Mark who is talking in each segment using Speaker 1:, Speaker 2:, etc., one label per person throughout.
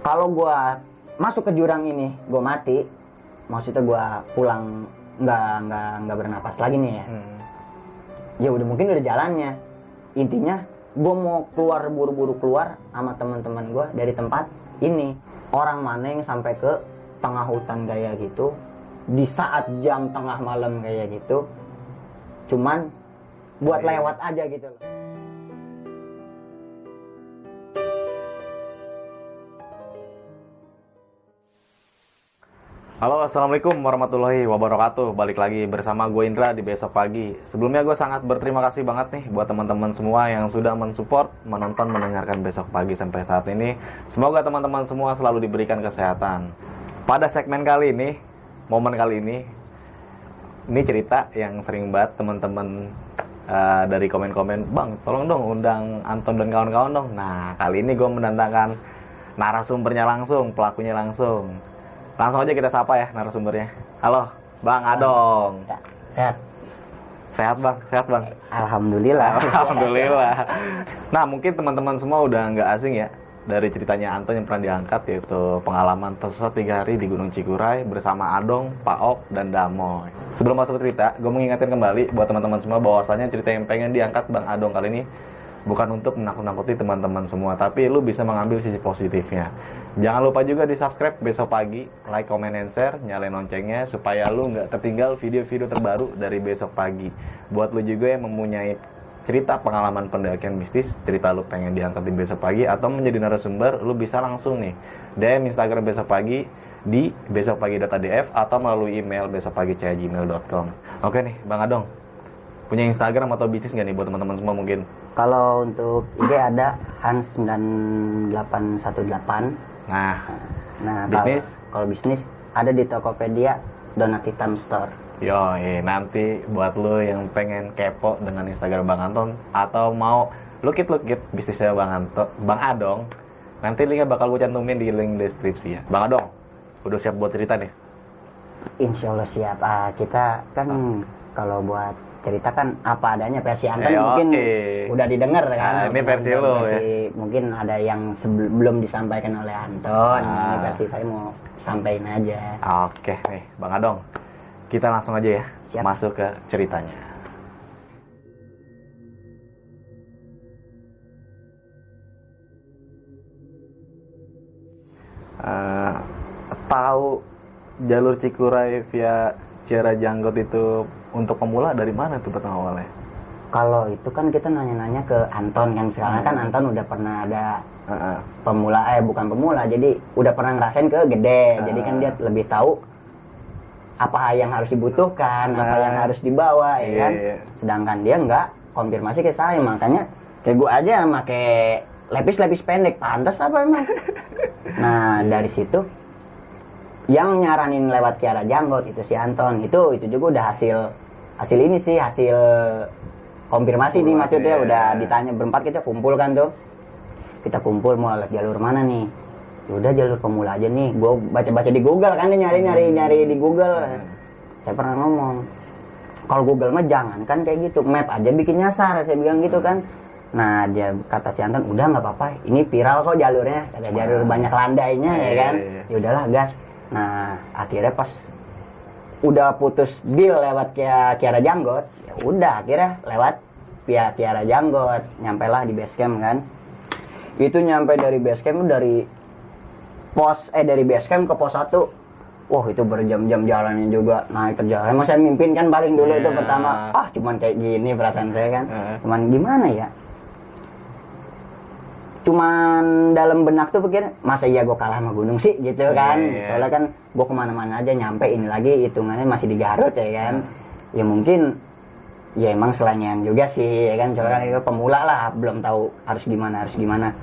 Speaker 1: kalau gua masuk ke jurang ini gua mati maksudnya gua pulang nggak nggak nggak bernapas lagi nih ya
Speaker 2: Hmm.
Speaker 1: ya udah mungkin udah jalannya intinya gue mau keluar buru-buru keluar sama teman-teman gue dari tempat ini orang mana yang sampai ke tengah hutan kayak gitu di saat jam tengah malam kayak gitu cuman buat
Speaker 2: Iya.
Speaker 1: lewat aja gitu loh
Speaker 2: Halo, assalamualaikum warahmatullahi wabarakatuh. Balik lagi bersama gue Indra di besok pagi. Sebelumnya gue sangat berterima kasih banget nih buat teman-teman semua yang sudah mensupport, menonton, mendengarkan besok pagi sampai saat ini. Semoga teman-teman semua selalu diberikan kesehatan. Pada segmen kali ini, momen kali ini, ini cerita yang sering banget teman-teman eh, dari komen-komen, bang, tolong dong undang Anton dan kawan-kawan dong. Nah, kali ini gue mendatangkan narasumbernya langsung, pelakunya langsung. Langsung aja kita sapa ya narasumbernya. Halo, Bang Adong.
Speaker 1: Ya, sehat
Speaker 2: Sehat Bang, sehat Bang.
Speaker 1: alhamdulillah
Speaker 2: Alhamdulillah. Nah, mungkin teman-teman semua udah nggak asing ya dari ceritanya Anton yang pernah diangkat yaitu pengalaman tersesat tiga hari di Gunung Cikuray bersama Adong, Pak Ok, dan Damoy. Sebelum masuk ke cerita, gue mengingatkan kembali buat teman-teman semua bahwasanya cerita yang pengen diangkat Bang Adong kali ini bukan untuk menakut-nakuti teman-teman semua, tapi lu bisa mengambil sisi positifnya. Jangan lupa juga di subscribe besok pagi, like, comment, and share, nyalain loncengnya supaya lu nggak tertinggal video-video terbaru dari besok pagi. Buat lu juga yang mempunyai cerita pengalaman pendakian mistis, cerita lu pengen diangkat di besok pagi atau menjadi narasumber, lu bisa langsung nih DM Instagram besok pagi di besokpagi.adf atau melalui email besokpagi@gmail.com. Oke nih, Bang Adong. Punya Instagram atau bisnis nggak nih buat teman-teman semua mungkin?
Speaker 1: kalau untuk IG ada Hans 9818
Speaker 2: Nah,
Speaker 1: Nah,
Speaker 2: Bisnis?
Speaker 1: kalau kalau bisnis ada di Tokopedia Donatitam Store.
Speaker 2: yo nanti buat lu yang pengen kepo dengan Instagram Bang Anton atau mau lukit-lukit bisnisnya Bang Anton, Bang Adong, nanti linknya bakal gue cantumin di link deskripsi ya. Bang Adong, udah siap buat cerita nih?
Speaker 1: Insya Allah siap. Ah, kita kan kalau buat cerita kan apa adanya versi Anton
Speaker 2: Eh,
Speaker 1: mungkin
Speaker 2: oke.
Speaker 1: udah didengar kan.
Speaker 2: Ah, ini versi lo, ya.
Speaker 1: versi- Mungkin ada yang sebel- belum disampaikan oleh Anton. Ini
Speaker 2: Ah.
Speaker 1: versi saya mau sampaikan aja.
Speaker 2: Oke nih, Bang Adong. Kita langsung aja ya
Speaker 1: Siap.
Speaker 2: masuk ke ceritanya. Eh, tahu jalur Cikuray via Ciara Janggot itu untuk pemula dari mana tuh pertama awalnya?
Speaker 1: Kalau itu kan kita nanya-nanya ke Anton kan. Sekarang kan Anton udah pernah ada
Speaker 2: Heeh.
Speaker 1: pemula eh bukan pemula. Jadi udah pernah ngerasain ke gede. Jadi kan dia lebih tahu apa yang harus dibutuhkan apa
Speaker 2: Nah.
Speaker 1: yang harus dibawa ya
Speaker 2: Iya,
Speaker 1: kan?
Speaker 2: Iya.
Speaker 1: sedangkan dia nggak konfirmasi ke saya. Makanya kayak gua aja pakai lepis-lepis pendek. Pantas apa emang? Nah dari situ yang nyaranin lewat Kiara Janggot itu si Anton. Itu itu juga udah hasil hasil ini sih hasil konfirmasi nih maksudnya.
Speaker 2: Ya.
Speaker 1: udah ditanya berempat kita kumpul kan tuh. Kita kumpul mau lewat jalur mana nih? Ya udah jalur pemula aja nih. Gue baca baca di Google kan nyari nyari nyari di Google. Saya pernah ngomong kalau Google mah jangan kan kayak gitu. Map aja bikin nyasar saya bilang gitu kan. Nah dia kata si Anton udah nggak apa-apa. Ini viral kok jalurnya. Ada jalur banyak landainya ya kan?
Speaker 2: Iya, iya.
Speaker 1: ya udahlah gas nah akhirnya pas udah putus deal lewat Kia- Kiara Janggot ya udah akhirnya lewat via Kiara Janggot nyampe lah di base camp kan itu nyampe dari base camp dari pos eh dari base camp ke pos 1 Wah itu berjam-jam jalannya juga naik jalan. Emang saya mimpin kan paling dulu itu
Speaker 2: Iya.
Speaker 1: pertama. Ah cuman kayak gini perasaan saya kan.
Speaker 2: Heeh.
Speaker 1: Cuman gimana ya? Cuman dalam benak tuh pikir masa iya gue kalah sama gunung sih gitu kan.
Speaker 2: Iya, iya.
Speaker 1: Soalnya kan gue ke mana-mana aja nyampe ini lagi hitungannya masih di Garut ya kan. Ya mungkin ya emang selanyan juga sih ya kan. Soalnya kan itu pemula lah belum tahu harus gimana harus gimana.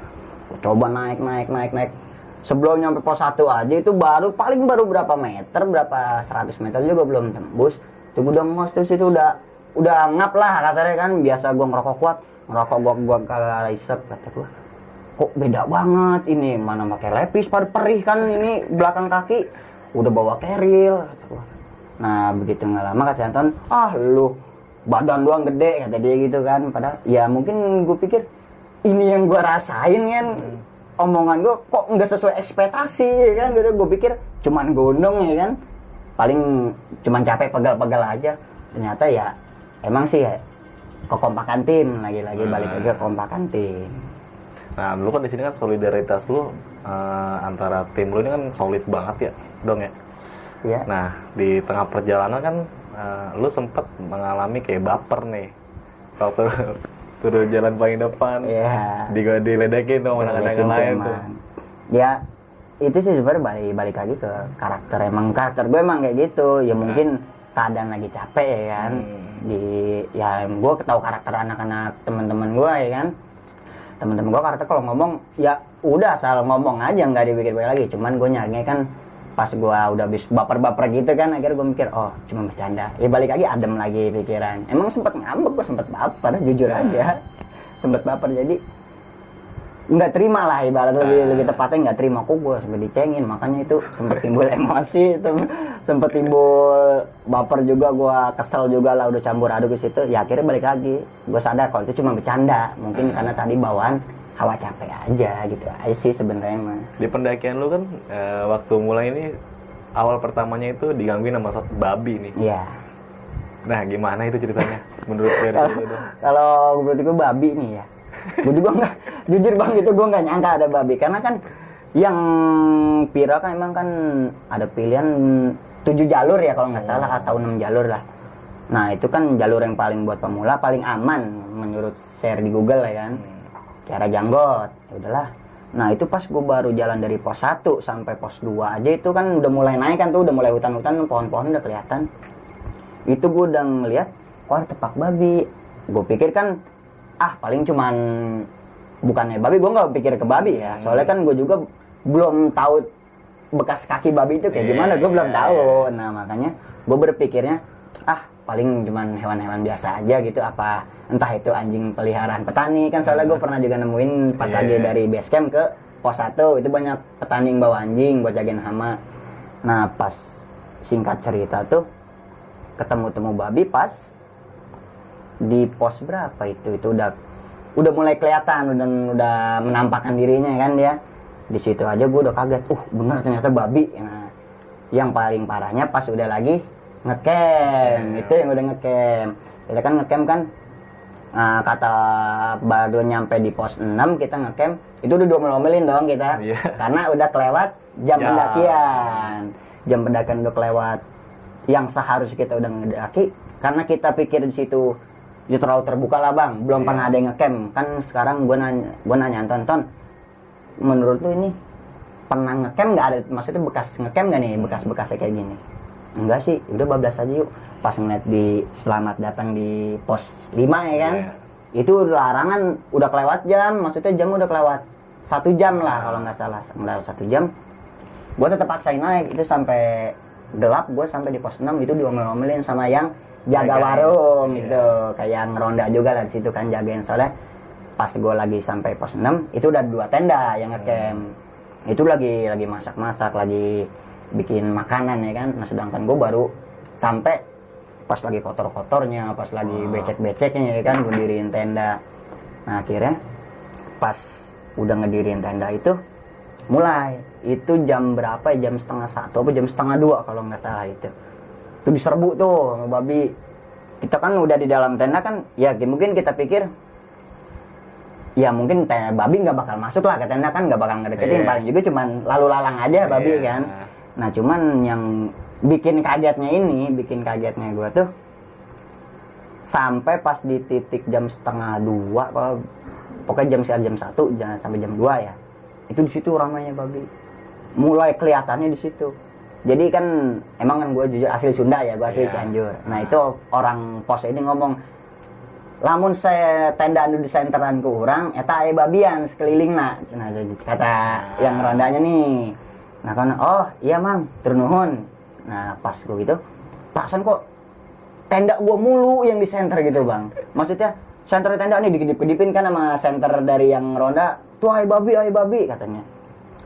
Speaker 1: Coba naik naik naik naik sebelum nyampe pos 1 aja itu baru paling baru berapa meter berapa 100 meter juga belum tembus itu udah ngos terus itu udah udah ngap lah katanya kan biasa gua ngerokok kuat ngerokok gua gua kagak isep kata gua kok beda banget ini? Mana pakai lepis pada perih kan ini belakang kaki. Udah bawa keril nah begitu nggak lama kata Anton ah lu badan doang gede kata dia gitu kan. Padahal ya mungkin gue pikir ini yang gua rasain kan omongan gue kok nggak sesuai ekspektasi ya kan. Gitu gue pikir cuman gunung ya kan. Paling cuman capek pegal-pegal aja. Ternyata ya emang sih ya kekompakan tim. Lagi-lagi balik lagi ke kekompakan tim
Speaker 2: Nah, lu kan di sini kan solidaritas lu eh, antara tim lu ini kan solid banget ya, dong ya.
Speaker 1: ya
Speaker 2: Nah, di tengah perjalanan kan eh, lu sempet mengalami kayak baper nih. Waktu turun jalan paling depan,
Speaker 1: ya
Speaker 2: di diledekin sama anak-anak lain tuh.
Speaker 1: ya itu sih sebenarnya balik balik lagi ke karakter emang karakter gue emang kayak gitu ya mungkin keadaan lagi capek ya kan
Speaker 2: Hmm.
Speaker 1: di ya gue ketahui karakter anak-anak teman-teman gue ya kan teman-teman gue karakter kalau ngomong ya udah asal ngomong aja nggak dipikir-pikir lagi. Cuman gue nyarinya kan pas gue udah habis baper-baper gitu kan akhirnya gue mikir oh cuma bercanda. Ya balik lagi adem lagi pikiran. Emang sempet ngambek gue sempet baper jujur aja. Sempet baper jadi nggak terima lah ibarat lebih, lebih tepatnya nggak terima. Kok gue sampai dicengin? Makanya itu sempet timbul emosi itu sempet timbul baper juga gue kesel juga lah udah campur aduk ke situ. Ya akhirnya balik lagi. Gue sadar kalau itu cuma bercanda. Mungkin karena tadi bawaan hawa capek aja gitu. Aja sih sebenarnya mah.
Speaker 2: Di pendakian lu kan eh, waktu mulai ini awal pertamanya itu digangguin sama satu babi nih.
Speaker 1: iya.
Speaker 2: Nah, gimana itu ceritanya? Menurut dong?
Speaker 1: kalau menurut gue babi nih ya gue juga nggak jujur bang gitu gue nggak nyangka ada babi. Karena kan yang viral kan emang kan ada pilihan tujuh jalur ya kalau nggak salah atau enam jalur lah. Nah itu kan jalur yang paling buat pemula paling aman menurut share di Google ya kan. Cara janggot ya udahlah. Nah itu pas gue baru jalan dari pos 1 sampai pos 2 aja itu kan udah mulai naik kan tuh udah mulai hutan-hutan pohon-pohon udah kelihatan. Itu gue udah ngeliat wah tepak babi. Gue pikir kan ah paling cuman bukannya babi gue nggak pikir ke babi ya. Soalnya kan gue juga belum tahu bekas kaki babi itu kayak
Speaker 2: Iya,
Speaker 1: gimana gue belum
Speaker 2: iya,
Speaker 1: tahu. nah makanya gue berpikirnya ah paling cuman hewan-hewan biasa aja gitu. Apa entah itu anjing peliharaan petani kan soalnya gue pernah juga nemuin pas
Speaker 2: Iya.
Speaker 1: lagi dari base camp ke pos 1 itu banyak petani yang bawa anjing buat jagain hama. Nah pas singkat cerita tuh ketemu-temu babi pas di pos berapa itu? Itu udah udah mulai kelihatan udah udah menampakkan dirinya kan dia. Di situ aja gue udah kaget. Uh bener ternyata babi. Nah, yang paling parahnya pas udah lagi ngecamp.
Speaker 2: Iya.
Speaker 1: itu yang udah ngecamp. Kita kan ngecamp kan nah, kata baru nyampe di pos 6 kita ngecamp. Itu udah diomelin dong kita.
Speaker 2: Iya.
Speaker 1: karena udah kelewat jam
Speaker 2: Jam.
Speaker 1: pendakian. Jam pendakian udah kelewat. Yang seharusnya kita udah ngedaki karena kita pikir di situ itu terlalu terbuka lah bang. Belum
Speaker 2: Iya.
Speaker 1: pernah ada yang ngecamp. Kan sekarang gue nanya gue nanya tonton menurut lu ini pernah ngecamp nggak? Ada maksudnya bekas ngecamp nggak nih? Bekas bekasnya kayak gini. Enggak sih. Udah bablas aja yuk. Pas ngeliat di selamat datang di pos 5 ya kan?
Speaker 2: Iya.
Speaker 1: itu larangan udah kelewat jam. Maksudnya jam udah kelewat satu jam lah kalau nggak salah. Ngelewat satu jam. Gue tetap paksain naik. Itu sampai gelap gue sampai di pos 6 itu diomel-omelin sama yang jaga warung
Speaker 2: Iya.
Speaker 1: gitu. kayak ngeronda juga lah di situ kan jagain. Soalnya pas gue lagi sampai pos 6 itu udah dua tenda yang ngecamp. Itu lagi lagi masak-masak lagi bikin makanan ya kan. Nah sedangkan gue baru sampai pas lagi kotor-kotornya pas lagi becek-beceknya ya kan gue diriin tenda. Nah akhirnya pas udah ngediriin tenda itu mulai. Itu jam berapa ya? Jam setengah satu apa jam setengah dua kalau nggak salah itu itu diserbu tuh sama babi. Kita kan udah di dalam tenda kan ya mungkin kita pikir ya mungkin tenda babi nggak bakal masuk lah ke tenda kan nggak bakal ngedeketin.
Speaker 2: Iya.
Speaker 1: paling juga cuman lalu lalang aja babi
Speaker 2: Iya.
Speaker 1: kan. Nah cuman yang bikin kagetnya ini bikin kagetnya gue tuh sampai pas di titik jam setengah dua kalau pokoknya jam sekitar jam satu jangan sampai jam dua ya. Itu di situ ramainya babi. Mulai kelihatannya di situ jadi kan emang kan gue jujur asli Sunda ya gue asli
Speaker 2: Iya.
Speaker 1: Cianjur. Nah itu orang pos ini ngomong lamun saya tenda anu di senteran ke orang eta aya babian sekeliling nah nah kata yang rondanya nih. Nah kan oh iya mang turnuhun nah pas gue gitu perasaan kok tenda gua mulu yang di center gitu bang? Maksudnya center tenda nih dikedip-kedipin kan sama center dari yang ronda. Tuh ay babi ay babi katanya.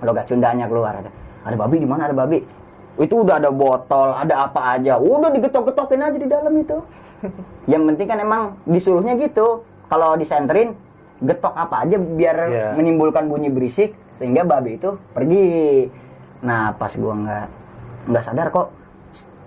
Speaker 1: Logat Sundanya keluar ada ada babi di mana? Ada babi itu udah ada botol ada apa aja. Udah digetok-getokin aja di dalam itu. Yang penting kan emang disuruhnya gitu. Kalau disenterin getok apa aja biar
Speaker 2: Iya.
Speaker 1: menimbulkan bunyi berisik sehingga babi itu pergi. Nah pas gua nggak nggak sadar kok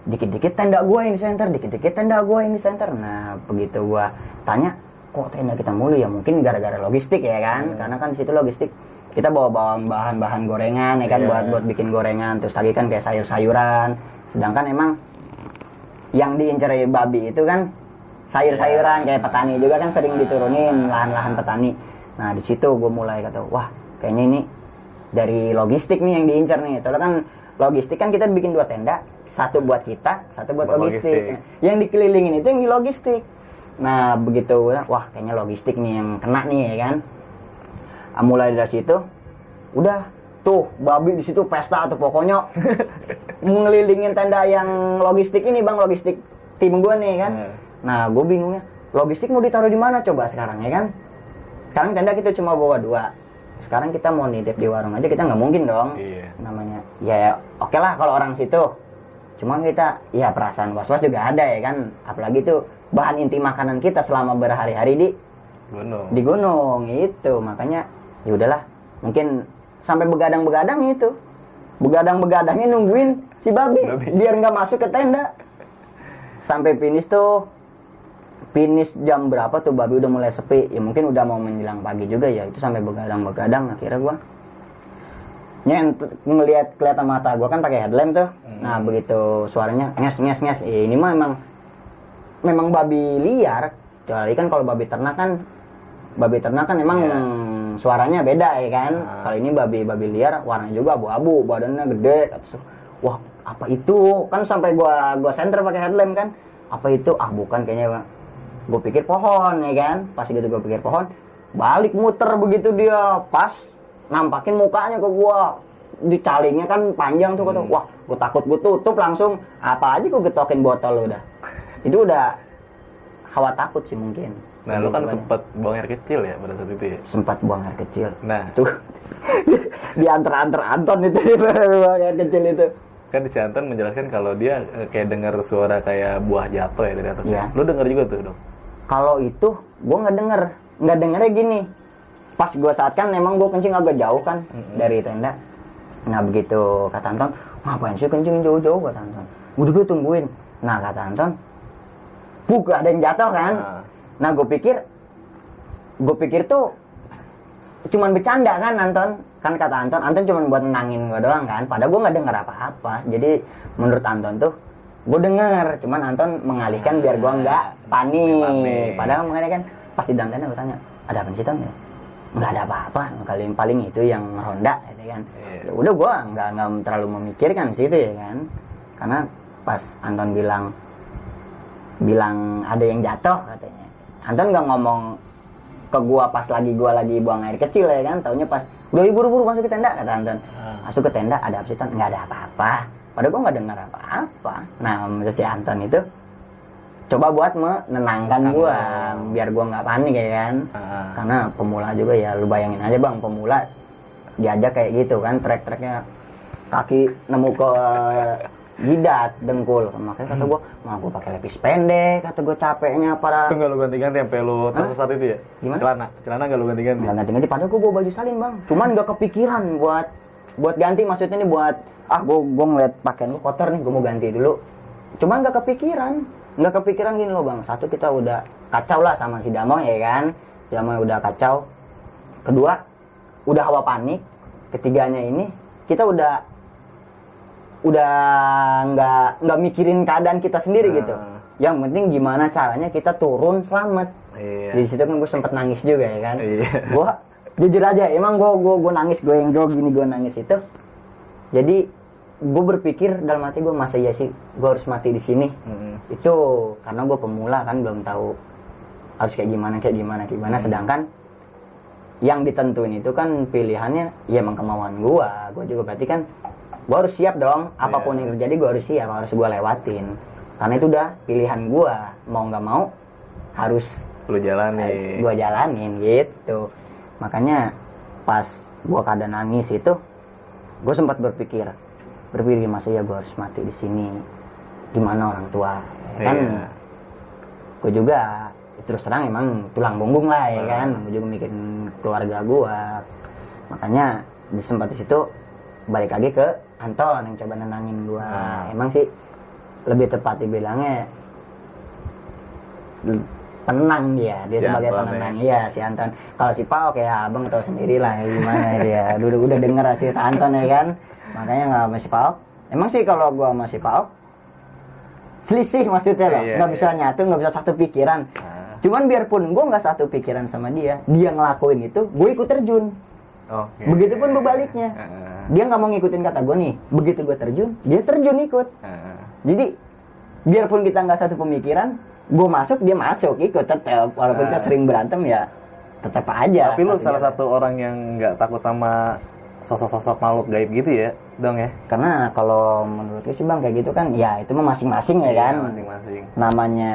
Speaker 1: dikit-dikit tenda gua yang di center dikit-dikit tenda gua yang di center nah begitu gua tanya kok tenda kita mulu ya? Mungkin gara-gara logistik ya kan? Karena kan di situ logistik kita bawa bawa bahan-bahan gorengan ya kan
Speaker 2: Iya.
Speaker 1: buat buat bikin gorengan terus lagi kan kayak sayur-sayuran. Sedangkan emang yang diincar babi itu kan sayur-sayuran kayak petani juga kan sering diturunin lahan-lahan petani. Nah di situ gue mulai kata wah kayaknya ini dari logistik nih yang diincar nih. Soalnya kan logistik kan kita bikin dua tenda satu buat kita satu buat,
Speaker 2: Buat
Speaker 1: logistik.
Speaker 2: logistik.
Speaker 1: yang dikelilingin itu yang di logistik. Nah begitu wah kayaknya logistik nih yang kena nih ya kan? Ah, mulai dari situ udah tuh babi di situ pesta atau pokoknya. Ngelilingin tenda yang logistik ini bang logistik tim gue nih kan.
Speaker 2: Nah.
Speaker 1: nah gue bingungnya logistik mau ditaruh di mana coba sekarang ya kan? Sekarang tenda kita cuma bawa dua. Sekarang kita mau nitip di warung aja kita nggak mungkin dong.
Speaker 2: Iya.
Speaker 1: namanya ya oke lah kalau orang situ. Cuman kita ya perasaan was was juga ada ya kan? Apalagi tuh bahan inti makanan kita selama berhari-hari di
Speaker 2: Gunung.
Speaker 1: di gunung itu. Makanya ya udahlah mungkin sampai begadang-begadang itu. Begadang-begadangnya nungguin si babi,
Speaker 2: Babi.
Speaker 1: biar nggak masuk ke tenda. Sampai finish tuh finish jam berapa tuh babi udah mulai sepi. Ya mungkin udah mau menjelang pagi juga ya itu sampai begadang-begadang akhirnya gua. Nyent ngelihat kelihatan mata gua kan pakai headlamp tuh. Nah begitu suaranya nges nges nges. Ya, ini mah emang memang babi liar. Kecuali kan kalau babi ternak kan babi ternak kan emang Suaranya beda ya kan?
Speaker 2: Ah.
Speaker 1: kalau ini babi babi liar warnanya juga abu-abu badannya gede wah apa itu? Kan sampai gua gua senter pakai headlamp kan? Apa itu? Ah bukan kayaknya gue pikir pohon ya kan? Pas gitu gue pikir pohon balik muter begitu dia. Pas nampakin mukanya ke gua. Dicalingnya kan panjang tuh
Speaker 2: Hmm.
Speaker 1: wah gue takut gue tutup langsung. Apa aja gue getokin botol udah. Itu udah hawa takut sih mungkin
Speaker 2: Nah, lu kan sempet buang air kecil ya pada saat itu ya.
Speaker 1: sempat buang air kecil.
Speaker 2: Nah,
Speaker 1: tuh. Di antar-antar Anton itu buang air kecil itu.
Speaker 2: Kan di si Anton menjelaskan kalau dia eh, kayak dengar suara kayak buah jatuh ya dari atas.
Speaker 1: Iya.
Speaker 2: Lu denger juga tuh, dong.
Speaker 1: kalau itu gue nggak denger. Nggak dengernya gini. Pas gue saat kan emang gue kencing agak jauh kan
Speaker 2: Mm-mm.
Speaker 1: dari tenda. Nah begitu kata Anton. Ngapain sih kencing jauh-jauh kata Anton. Udah gue tungguin. Nah kata Anton buk ada yang jatuh kan?
Speaker 2: Nah,
Speaker 1: nah gue pikir gue pikir tuh cuman bercanda kan Anton. Kan kata Anton Anton cuman buat nenangin gue doang kan. Padahal gue nggak denger apa-apa. Jadi menurut Anton tuh gue denger. Cuman Anton mengalihkan biar gue nggak panik.
Speaker 2: panik.
Speaker 1: padahal makanya kan pas di dalam gue tanya ada apa sih Ton? Nggak ada apa-apa. Paling paling itu yang ronda gitu kan.
Speaker 2: Iya.
Speaker 1: Ya udah gue nggak nggak terlalu memikirkan sih itu ya kan. Karena pas Anton bilang bilang ada yang jatuh katanya Anton nggak ngomong ke gua pas lagi gua lagi buang air kecil ya kan taunya pas udah ibu buru masuk ke tenda kata Anton.
Speaker 2: Ah.
Speaker 1: masuk ke tenda ada apa sih Ton? Nggak ada apa-apa. Padahal gua nggak dengar apa-apa. Nah menurut si Anton itu coba buat menenangkan. gua biar gua nggak panik ya kan.
Speaker 2: Ah.
Speaker 1: karena pemula juga ya lu bayangin aja bang pemula diajak kayak gitu kan trek-treknya kaki nemu ke jidat dengkul. Makanya kata gua mau gua pakai lepis pendek kata gua capeknya para
Speaker 2: Itu nggak lu ganti-ganti sampai lu tersesat itu ya?
Speaker 1: Gimana?
Speaker 2: Celana, celana nggak lu ganti-ganti?
Speaker 1: nggak ganti ganti padahal gua bawa baju salin bang. Cuman nggak kepikiran buat buat ganti maksudnya nih buat ah gua gua ngeliat pakaian gua kotor nih gua mau ganti dulu. Cuman nggak kepikiran. Nggak kepikiran gini loh bang. Satu kita udah kacau lah sama si Damo ya kan? Si Damo udah kacau. Kedua udah hawa panik. Ketiganya ini kita udah udah nggak nggak mikirin keadaan kita sendiri
Speaker 2: Nah.
Speaker 1: gitu yang penting gimana caranya kita turun selamat
Speaker 2: Iya.
Speaker 1: di situ kan gue sempet nangis juga ya kan
Speaker 2: Iya.
Speaker 1: gua jujur aja emang gua gua gua nangis gue yang gue gini gue nangis itu jadi gue berpikir dalam hati gue masa ya sih gue harus mati di sini
Speaker 2: Mm-mm.
Speaker 1: itu karena gue pemula kan belum tahu harus kayak gimana kayak gimana kayak gimana
Speaker 2: Hmm.
Speaker 1: sedangkan yang ditentuin itu kan pilihannya ya emang kemauan gue gue juga berarti kan gue harus siap dong apa pun
Speaker 2: Iya.
Speaker 1: yang terjadi gue harus siap harus gue lewatin karena itu udah pilihan gue mau nggak mau harus
Speaker 2: Lu jalani.
Speaker 1: gue jalanin gitu makanya pas gue keadaan nangis itu gue sempat berpikir berpikir masa ya gue harus mati di sini gimana orang tua ya kan
Speaker 2: Iya.
Speaker 1: gue juga terus terang emang tulang punggung lah ya
Speaker 2: Hmm.
Speaker 1: kan gue juga mikirin keluarga gua makanya di sempat di situ balik lagi ke Anton yang coba nenangin gua.
Speaker 2: Hmm.
Speaker 1: emang sih lebih tepat dibilangnya penenang dia. Dia
Speaker 2: Si
Speaker 1: sebagai
Speaker 2: Anton
Speaker 1: penenang iya si Anton. Kalau si Pao kayak abang tahu sendiri lah ya gimana dia. Dulu udah denger cerita Anton ya kan. Makanya nggak sama si Pao emang sih kalau gua sama si Pao selisih maksudnya loh.
Speaker 2: Iya,
Speaker 1: nggak bisa
Speaker 2: iya.
Speaker 1: nyatu nggak bisa satu pikiran.
Speaker 2: Nah,
Speaker 1: cuman biarpun gua nggak satu pikiran sama dia dia ngelakuin itu gue ikut terjun
Speaker 2: oke.
Speaker 1: Begitupun bebaliknya.
Speaker 2: Heeh.
Speaker 1: dia nggak mau ngikutin kata gue nih begitu gue terjun dia terjun ikut
Speaker 2: Heeh.
Speaker 1: jadi biarpun kita nggak satu pemikiran gue masuk dia masuk ikut tetap walaupun kita
Speaker 2: Ah.
Speaker 1: sering berantem ya tetap aja
Speaker 2: Tapi lu salah satu orang yang nggak takut sama sosok-sosok makhluk gaib gitu ya, dong ya?
Speaker 1: karena kalau menurut gue sih bang kayak gitu kan ya itu mah masing-masing ya
Speaker 2: Iya,
Speaker 1: kan
Speaker 2: Masing-masing.
Speaker 1: namanya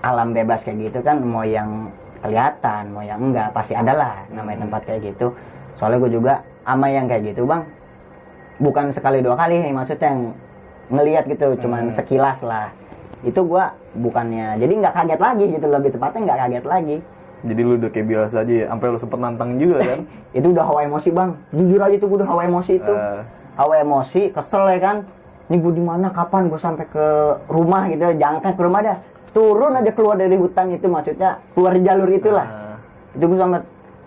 Speaker 1: alam bebas kayak gitu kan mau yang kelihatan mau yang enggak pasti ada lah namanya tempat kayak gitu. Soalnya gue juga ama yang kayak gitu bang. Bukan sekali dua kali nih maksudnya yang ngelihat gitu cuman
Speaker 2: Hmm.
Speaker 1: sekilas lah. Itu gua bukannya jadi nggak kaget lagi gitu lebih tepatnya nggak kaget lagi.
Speaker 2: Jadi lu udah kayak biasa aja ya, sampai lu sempet nantang juga kan?
Speaker 1: itu udah hawa emosi bang. Jujur aja itu gua udah hawa emosi itu.
Speaker 2: Eh,
Speaker 1: hawa emosi kesel ya kan? Ini gue di mana kapan gue sampai ke rumah gitu jangan ke rumah dah turun aja keluar dari hutan itu maksudnya keluar di jalur itulah.
Speaker 2: Eh,
Speaker 1: itu gue sempat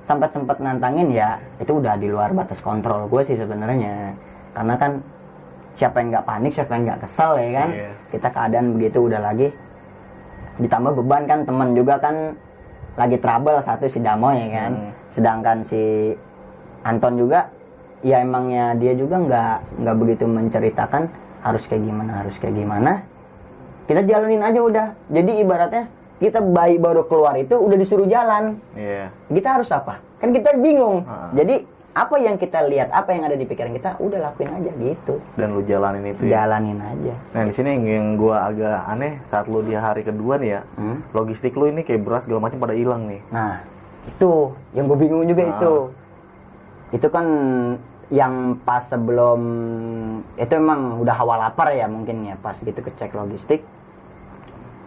Speaker 1: sempat sempat nantangin ya itu udah di luar batas kontrol gue sih sebenarnya. Karena kan siapa yang nggak panik siapa yang nggak kesel ya kan?
Speaker 2: Iya.
Speaker 1: kita keadaan begitu udah lagi ditambah beban kan temen juga kan lagi trouble satu si Damo ya kan?
Speaker 2: Hmm.
Speaker 1: sedangkan si Anton juga ya emangnya dia juga nggak nggak begitu menceritakan harus kayak gimana harus kayak gimana kita jalanin aja udah jadi ibaratnya kita bayi baru keluar itu udah disuruh jalan
Speaker 2: Iya.
Speaker 1: kita harus apa kan kita bingung
Speaker 2: Ah.
Speaker 1: jadi apa yang kita lihat apa yang ada di pikiran kita udah lakuin aja gitu
Speaker 2: Dan lu jalanin itu ya.
Speaker 1: jalanin aja
Speaker 2: Nah di sini yang, gua agak aneh saat lu di hari kedua nih ya,
Speaker 1: Hmm?
Speaker 2: logistik lu ini kayak beras segala macam pada hilang nih.
Speaker 1: Nah, itu yang gue bingung juga
Speaker 2: Ah.
Speaker 1: itu. Itu kan yang pas sebelum itu emang udah hawa lapar ya mungkin ya pas gitu kecek logistik.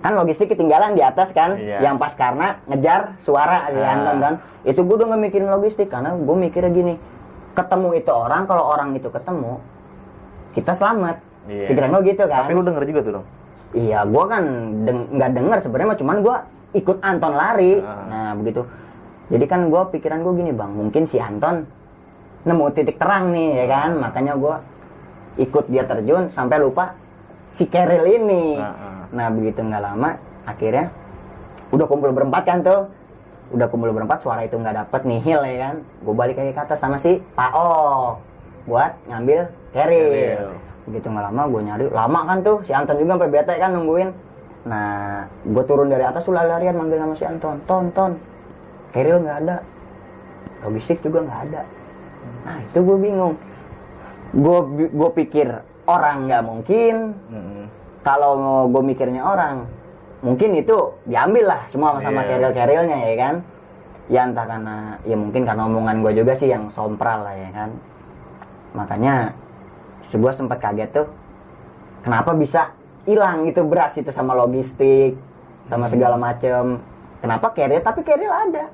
Speaker 1: Kan logistik ketinggalan di atas kan,
Speaker 2: Iya.
Speaker 1: yang pas karena ngejar suara si
Speaker 2: Ah.
Speaker 1: Anton kan. Itu gue udah gak mikirin logistik karena gue mikirnya gini, ketemu itu orang kalau orang itu ketemu kita selamat.
Speaker 2: Iya.
Speaker 1: Pikiran gue gitu kan.
Speaker 2: Tapi lu denger juga tuh dong.
Speaker 1: Iya, gua kan deng- nggak denger sebenarnya, mah cuman gua ikut Anton lari.
Speaker 2: Ah.
Speaker 1: Nah begitu. Jadi kan gua pikiran gua gini bang, mungkin si Anton nemu titik terang nih ya kan, makanya gua ikut dia terjun sampai lupa si Keril ini.
Speaker 2: Ah, ah.
Speaker 1: Nah begitu nggak lama, akhirnya udah kumpul berempat kan tuh, udah kumpul berempat suara itu nggak dapet nihil ya kan, gua balik lagi ke atas sama si Pao buat ngambil Keril begitu nggak lama gue nyari. Lama kan tuh si Anton juga sampai bete kan nungguin. Nah gue turun dari atas tuh larian manggil nama si Anton. Ton ton Keril nggak ada. Logistik juga nggak ada. Nah itu gue bingung. Gue gue pikir orang nggak mungkin.
Speaker 2: Mm-mm.
Speaker 1: Kalau gue mikirnya orang mungkin itu diambil lah semua sama
Speaker 2: Iya.
Speaker 1: keril kerilnya ya kan? Ya entah karena ya mungkin karena omongan gue juga sih yang sompral lah ya kan? Makanya gue sempat kaget tuh kenapa bisa hilang itu beras itu sama logistik sama
Speaker 2: Hmm.
Speaker 1: segala macem? Kenapa keril? Tapi keril ada.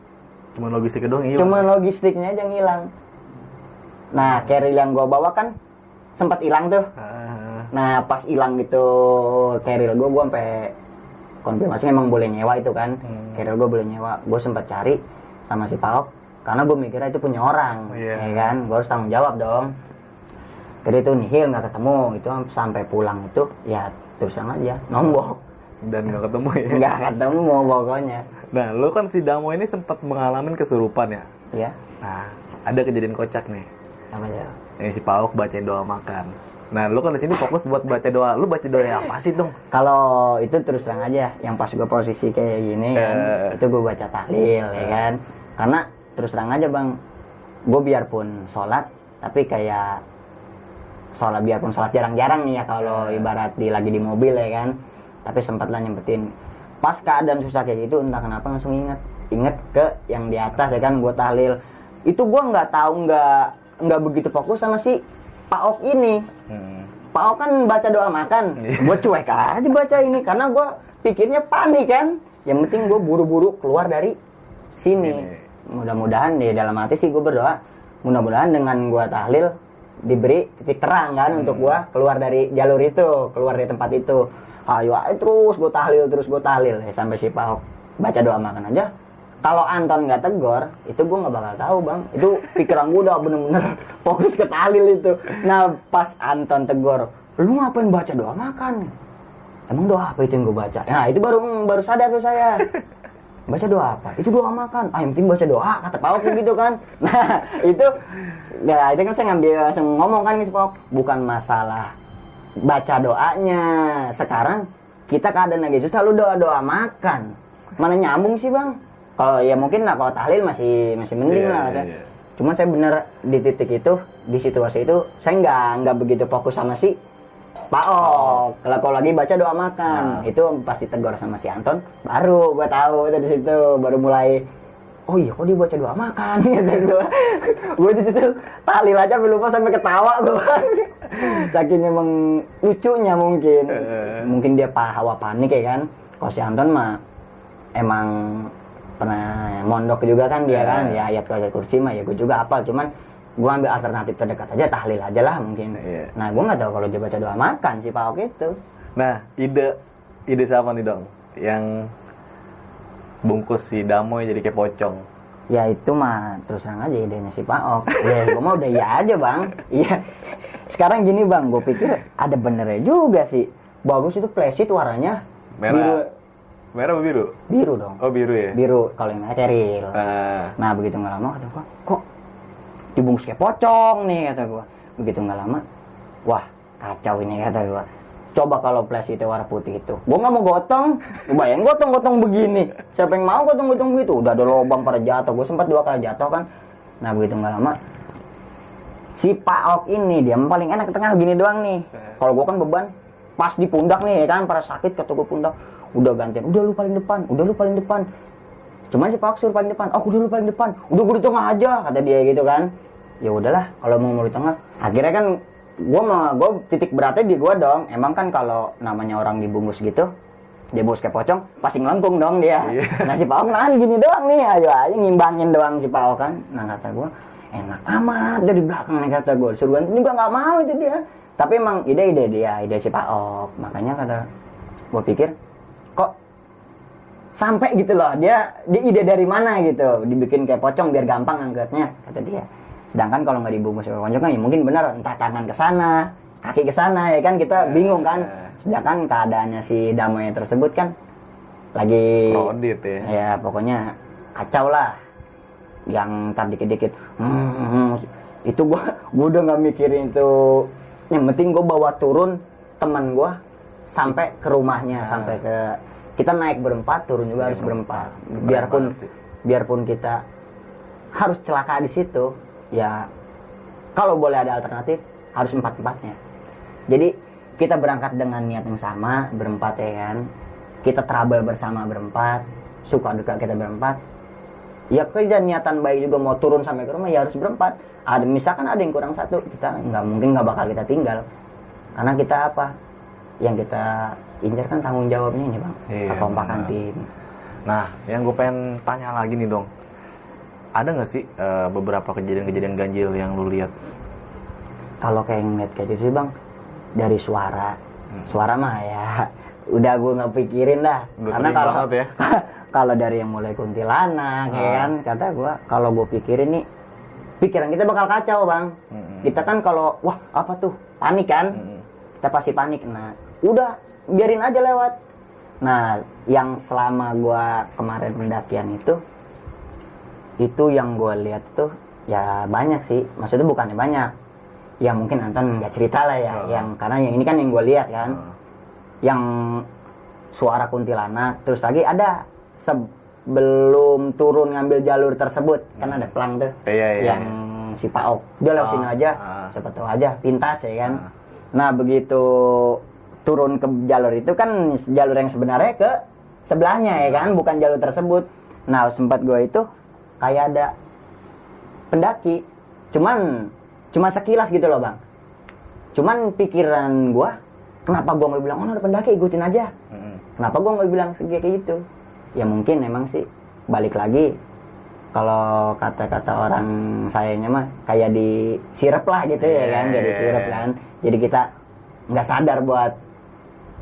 Speaker 2: Cuman logistik doang hilang.
Speaker 1: cuma logistiknya aja yang hilang. Nah keril yang gue bawa kan sempat hilang tuh.
Speaker 2: Ah,
Speaker 1: Nah pas hilang gitu carrier gue, gue sampai konfirmasi emang boleh nyewa itu kan.
Speaker 2: Hmm.
Speaker 1: Carrier gue boleh nyewa. Gue sempat cari sama si Paok karena gue mikirnya itu punya orang,
Speaker 2: Iya.
Speaker 1: ya kan. Gue harus tanggung jawab dong. Jadi itu nihil nggak ketemu itu sampai pulang itu ya terus terang aja nombok
Speaker 2: dan nggak ketemu ya.
Speaker 1: nggak ketemu pokoknya
Speaker 2: Nah, lu kan si Damo ini sempat mengalami kesurupan ya.
Speaker 1: ya
Speaker 2: Nah, ada kejadian kocak nih.
Speaker 1: apa ya
Speaker 2: Yang si Pauk baca doa makan. Nah, lu kan di sini fokus buat baca doa. Lu baca doa apa sih dong?
Speaker 1: kalau itu terus terang aja yang pas gue posisi kayak gini kan
Speaker 2: Eh.
Speaker 1: itu gue baca tahlil ya kan karena terus terang aja bang gue biarpun sholat tapi kayak sholat biarpun sholat jarang-jarang nih ya kalau
Speaker 2: Eh.
Speaker 1: ibarat di lagi di mobil ya kan tapi sempat lah nyempetin pas keadaan susah kayak gitu entah kenapa langsung inget inget ke yang di atas ya kan gue tahlil itu gue nggak tahu nggak nggak begitu fokus sama si Pak Ok ini
Speaker 2: Hmm.
Speaker 1: Pak Ok kan baca doa makan,
Speaker 2: Iya.
Speaker 1: gue cuek aja baca ini karena gue pikirnya panik kan. yang penting gue buru-buru keluar dari sini
Speaker 2: Ini.
Speaker 1: mudah-mudahan ya dalam hati sih gue berdoa mudah-mudahan dengan gue tahlil diberi titik terang kan
Speaker 2: Hmm.
Speaker 1: untuk gue keluar dari jalur itu keluar dari tempat itu ayo ayo terus gue tahlil terus gue tahlil ya, sampai si Pak Ahok baca doa makan aja kalau Anton nggak tegor itu gue nggak bakal tahu bang. Itu pikiran gue udah bener-bener fokus ke tahlil itu. Nah pas Anton tegor lu ngapain baca doa makan? Emang doa apa itu yang gue baca? Nah itu baru baru sadar tuh saya. Baca doa apa? Itu doa makan. Ah yang penting baca doa kata Ahok gitu kan. Nah itu ya itu kan saya ngambil langsung ngomong kan ke Pak bukan masalah baca doanya. Sekarang kita keadaan lagi susah lu doa doa makan. Mana nyambung sih bang kalau ya mungkin lah kalau tahlil masih masih mending
Speaker 2: Iya,
Speaker 1: lah kan.
Speaker 2: iya.
Speaker 1: Cuman saya bener di titik itu, di situasi itu, saya nggak nggak begitu fokus sama si Pak Ok. Kalau kalau lagi baca doa makan,
Speaker 2: Nah.
Speaker 1: itu pasti tegur sama si Anton. Baru gue tahu itu di situ, baru mulai Oh iya, kok dia baca doa makan gitu gue. gue di situ tahlil aja belum lupa sampai ketawa gue. Saking emang lucunya mungkin. Mungkin dia pa- hawa panik ya kan. Kalau si Anton mah emang pernah mondok juga kan dia
Speaker 2: Eh.
Speaker 1: kan ya ayat ayat kursi mah ya gue juga apa cuman gue ambil alternatif terdekat aja tahlil aja lah mungkin
Speaker 2: Iya.
Speaker 1: nah gue nggak tahu kalau dia baca doa makan si Pak itu
Speaker 2: Nah, ide ide siapa nih dong? Yang bungkus si Damoy jadi kayak pocong.
Speaker 1: ya itu mah terus terang aja idenya si Pak Ok ya gue mau udah iya aja bang iya sekarang gini bang gue pikir ada benernya juga sih bagus itu flashit warnanya
Speaker 2: Merah.
Speaker 1: biru
Speaker 2: Merah apa biru?
Speaker 1: biru dong
Speaker 2: Oh biru ya.
Speaker 1: biru kalau yang merah ceril
Speaker 2: Nah,
Speaker 1: Nah begitu nggak lama kata gua, kok dibungkus kayak pocong nih kata gua. Begitu nggak lama, wah kacau ini kata gua. Coba kalau flash itu warna putih itu, gua nggak mau gotong. Bayangin gotong-gotong begini, siapa yang mau gotong-gotong begitu? Udah ada lubang pada jatuh, gua sempat dua kali jatuh kan. Nah begitu nggak lama, si Pak Ok ini dia paling enak ke tengah gini doang nih. Kalau gua kan beban pas di pundak nih ya kan, para sakit kata pundak. Udah gantian, udah lu paling depan, udah lu paling depan. Cuman si Pak suruh paling depan, oh udah lu paling depan, udah gue di tengah aja kata dia gitu kan. Ya udahlah, kalau mau mau di tengah. Akhirnya kan gua mah gua titik beratnya di gua dong. Emang kan kalau namanya orang dibungkus gitu, dia bungkus kayak pocong, pasti ngelengkung dong dia.
Speaker 2: Iya.
Speaker 1: Nah si Pak nahan gini doang nih, ayo aja ngimbangin doang si Pak kan. Nah kata gua, enak amat dari belakang nih kata gua. Suruh ganti juga nggak mau itu dia. Tapi emang ide-ide dia, ide si Pak. Makanya kata gua pikir, kok sampai gitu loh? Dia dia ide dari mana gitu? Dibikin kayak pocong biar gampang angkatnya kata dia. Sedangkan kalau nggak dibungkus pakai pocong ya mungkin benar entah tangan ke sana kaki ke sana ya kan? Kita bingung kan? sedangkan keadaannya si Damoy tersebut kan lagi
Speaker 2: Prodit ya.
Speaker 1: ya pokoknya kacau lah. Yang ntar dikit-dikit hmm, hmm, itu gua gua udah nggak mikirin itu. Yang penting gua bawa turun teman gua sampai ke rumahnya
Speaker 2: Ah.
Speaker 1: sampai ke kita naik berempat turun juga
Speaker 2: Iya,
Speaker 1: harus berempat.
Speaker 2: Keren
Speaker 1: biarpun
Speaker 2: sih.
Speaker 1: biarpun kita harus celaka di situ ya kalau boleh ada alternatif harus empat empatnya jadi kita berangkat dengan niat yang sama berempat ya kan. Kita trouble bersama berempat suka duka kita berempat. Ya kerja niatan baik juga mau turun sampai ke rumah ya harus berempat. Ada misalkan ada yang kurang satu kita nggak mungkin nggak bakal kita tinggal. Karena kita apa yang kita incar kan tanggung jawabnya ini bang
Speaker 2: Iya,
Speaker 1: kekompakan
Speaker 2: benar.
Speaker 1: tim
Speaker 2: Nah, yang gue pengen tanya lagi nih dong. Ada nggak sih eh, beberapa kejadian-kejadian ganjil yang lu lihat?
Speaker 1: kalau kayak ngeliat kayak gitu sih bang dari suara
Speaker 2: Hmm.
Speaker 1: suara mah ya udah gue nggak pikirin dah
Speaker 2: Udah
Speaker 1: karena kalau
Speaker 2: ya.
Speaker 1: kalau dari yang mulai kuntilanak ya
Speaker 2: Ah.
Speaker 1: kan kata gue kalau gue pikirin nih pikiran kita bakal kacau bang
Speaker 2: Mm-mm.
Speaker 1: kita kan kalau wah apa tuh panik kan
Speaker 2: Mm-mm.
Speaker 1: kita pasti panik nah udah biarin aja lewat. Nah yang selama gua kemarin pendakian itu itu yang gua lihat tuh ya banyak sih. Maksudnya bukannya banyak. Ya mungkin Anton nggak cerita lah ya.
Speaker 2: Oh.
Speaker 1: yang karena yang ini kan yang gua lihat kan.
Speaker 2: Oh.
Speaker 1: yang suara kuntilanak terus lagi ada sebelum turun ngambil jalur tersebut kan ada pelang tuh.
Speaker 2: Iya, iya,
Speaker 1: yang si Pak Ok dia lewat
Speaker 2: Oh,
Speaker 1: sini aja
Speaker 2: ah.
Speaker 1: siapa tahu aja pintas ya kan.
Speaker 2: Ah.
Speaker 1: nah begitu turun ke jalur itu kan jalur yang sebenarnya ke sebelahnya ya kan? Bukan jalur tersebut. Nah sempat gue itu kayak ada pendaki. Cuman cuma sekilas gitu loh bang. Cuman pikiran gue kenapa gue nggak bilang oh ada pendaki ikutin aja. Kenapa gue nggak bilang kayak gitu? Ya mungkin emang sih balik lagi kalau kata-kata orang sayanya mah kayak di sirep lah gitu ya kan? Jadi
Speaker 2: iya,
Speaker 1: sirep
Speaker 2: iya.
Speaker 1: kan. Jadi kita nggak sadar buat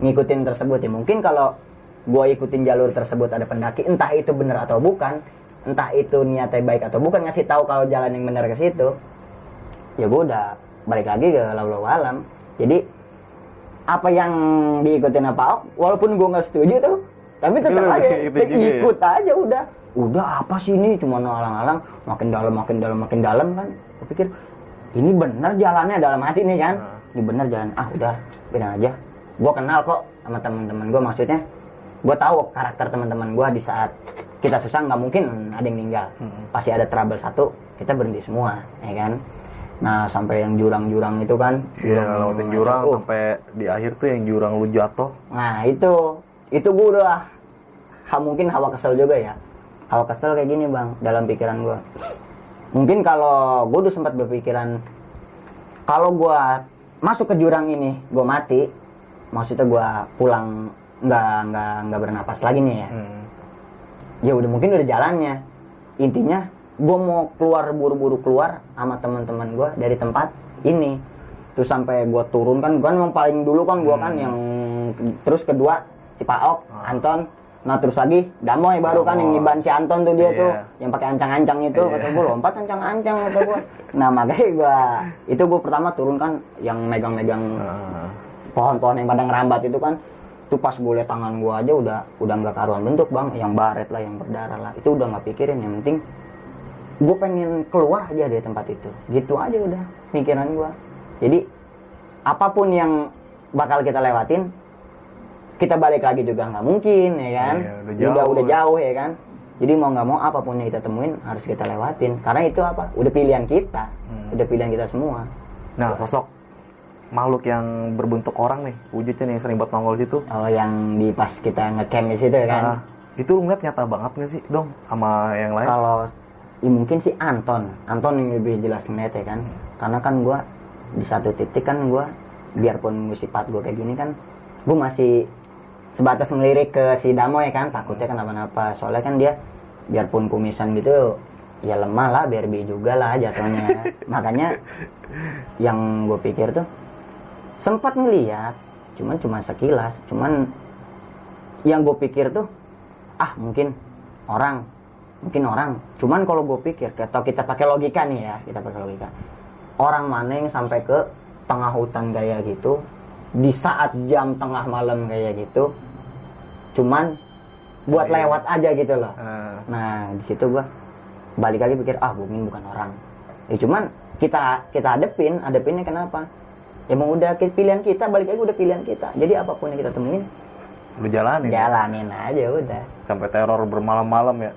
Speaker 1: ngikutin tersebut ya. Mungkin kalau gue ikutin jalur tersebut ada pendaki entah itu benar atau bukan entah itu niatnya baik atau bukan ngasih tahu kalau jalan yang benar ke situ ya gue udah balik lagi ke lalu alam. Jadi apa yang diikutin apa Ahok, walaupun gue nggak setuju tuh tapi tetap aja
Speaker 2: juga ya?
Speaker 1: ikut aja udah. Udah apa sih ini? Cuma alang-alang makin dalam makin dalam makin dalam kan. Gue pikir ini benar jalannya dalam hati nih kan.
Speaker 2: Nah.
Speaker 1: ini benar jalan ah udah bilang aja gue kenal kok sama teman-teman gue maksudnya. Gue tahu karakter teman-teman gue di saat kita susah nggak mungkin ada yang meninggal.
Speaker 2: Mm-mm.
Speaker 1: pasti ada trouble satu kita berhenti semua ya kan? Nah sampai yang jurang-jurang itu kan
Speaker 2: Iya, lewatin jurang
Speaker 1: Oh,
Speaker 2: sampai di akhir tuh yang jurang lu jatuh.
Speaker 1: nah itu itu gue udah ha- mungkin hawa kesel juga ya. Hawa kesel kayak gini bang dalam pikiran gue mungkin kalau gue udah sempat berpikiran kalau gue masuk ke jurang ini gue mati maksudnya gue pulang nggak nggak nggak bernapas lagi nih ya
Speaker 2: Hmm.
Speaker 1: ya udah mungkin udah jalannya intinya gue mau keluar buru-buru keluar sama teman-teman gue dari tempat ini terus sampai gue turun kan kan yang paling dulu kan gue kan
Speaker 2: Hmm.
Speaker 1: yang terus kedua si Paok
Speaker 2: Ah.
Speaker 1: Anton nah terus lagi Damoy baru kan yang
Speaker 2: Damoy.
Speaker 1: niban si Anton tuh dia
Speaker 2: Iya.
Speaker 1: tuh yang pakai ancang-ancang itu
Speaker 2: Iya.
Speaker 1: kata gue lompat ancang-ancang kata gue nah makanya gue itu gue pertama turun kan yang megang-megang
Speaker 2: Ah.
Speaker 1: Pohon-pohon yang pada ngerambat itu kan itu pas liat tangan gue aja udah udah nggak karuan bentuk bang. Yang baret lah yang berdarah lah. Itu udah nggak pikirin yang penting gue pengen keluar aja dari tempat itu. Gitu aja udah pikiran gue jadi apa pun yang bakal kita lewatin kita balik lagi juga nggak mungkin ya kan?
Speaker 2: Iya, udah
Speaker 1: udah
Speaker 2: jauh.
Speaker 1: udah jauh ya kan? Jadi mau nggak mau apa pun yang kita temuin harus kita lewatin. Karena itu apa? Udah pilihan kita.
Speaker 2: Hmm.
Speaker 1: udah pilihan kita semua.
Speaker 2: Nah, sosok makhluk yang berbentuk orang nih, wujudnya nih yang sering buat nongol situ.
Speaker 1: kalau yang di pas kita ngecamp di situ kan?
Speaker 2: Nah, itu lu ngeliat nyata banget nggak sih, dong, sama yang lain?
Speaker 1: kalau ya mungkin sih Anton. Anton yang lebih jelas ngeliat ya kan? Karena kan gua di satu titik kan gua biarpun sifat gua kayak gini kan gua masih sebatas ngelirik ke si Damo ya kan? Takutnya kenapa-napa. Soalnya kan dia biarpun kumisan gitu ya lemah lah BRB juga lah jatuhnya. Makanya yang gue pikir tuh sempat ngeliat cuman cuma sekilas cuman yang gue pikir tuh ah mungkin orang mungkin orang. Cuman kalau gue pikir atau kita pakai logika nih ya kita pakai logika. Orang mana yang sampai ke tengah hutan kayak gitu di saat jam tengah malam kayak gitu cuman buat
Speaker 2: Iya.
Speaker 1: lewat aja gitu loh.
Speaker 2: Ah,
Speaker 1: nah di situ gua balik lagi pikir ah Bungin bukan orang. Ya cuman kita kita hadepin hadepinnya kenapa mau udah pilihan kita balik lagi udah pilihan kita jadi apa pun yang kita temuin
Speaker 2: lu jalanin.
Speaker 1: jalanin aja udah
Speaker 2: Sampai teror bermalam-malam ya.